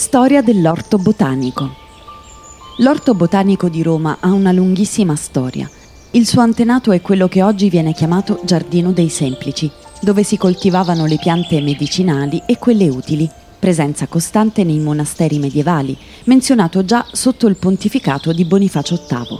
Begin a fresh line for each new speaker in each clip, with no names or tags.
Storia dell'orto botanico. L'orto botanico di Roma ha una lunghissima storia. Il suo antenato è quello che oggi viene chiamato Giardino dei Semplici, dove si coltivavano le piante medicinali e quelle utili, presenza costante nei monasteri medievali, menzionato già sotto il pontificato di Bonifacio VIII.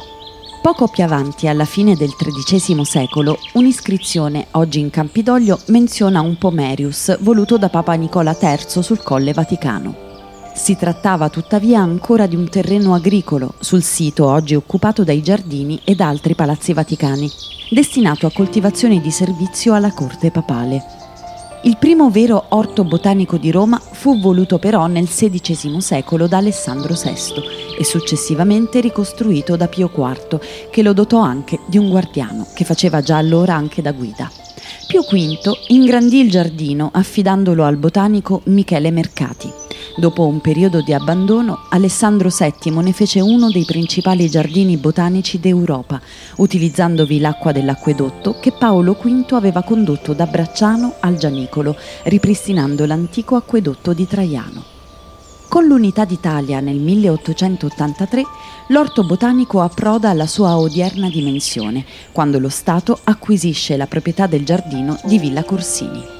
Poco più avanti, alla fine del XIII secolo, un'iscrizione oggi in Campidoglio menziona un pomerius voluto da Papa Nicola III sul Colle Vaticano. Si trattava tuttavia ancora di un terreno agricolo sul sito oggi occupato dai giardini ed altri palazzi vaticani, destinato a coltivazioni di servizio alla corte papale. Il primo vero orto botanico di Roma fu voluto però nel XVI secolo da Alessandro VI e successivamente ricostruito da Pio IV, che lo dotò anche di un guardiano che faceva già allora anche da guida. Pio V ingrandì il giardino affidandolo al botanico Michele Mercati. Dopo un periodo di abbandono, Alessandro VII ne fece uno dei principali giardini botanici d'Europa, utilizzandovi l'acqua dell'acquedotto che Paolo V aveva condotto da Bracciano al Gianicolo, ripristinando l'antico acquedotto di Traiano. Con l'unità d'Italia nel 1883, l'orto botanico approda alla sua odierna dimensione, quando lo Stato acquisisce la proprietà del giardino di Villa Corsini.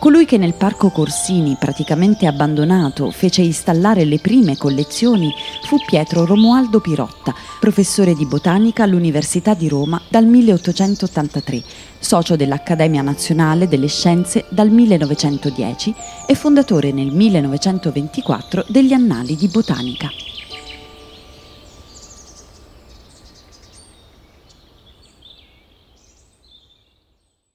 Colui che nel Parco Corsini, praticamente abbandonato, fece installare le prime collezioni fu Pietro Romualdo Pirotta, professore di botanica all'Università di Roma dal 1883, socio dell'Accademia Nazionale delle Scienze dal 1910 e fondatore nel 1924 degli Annali di Botanica.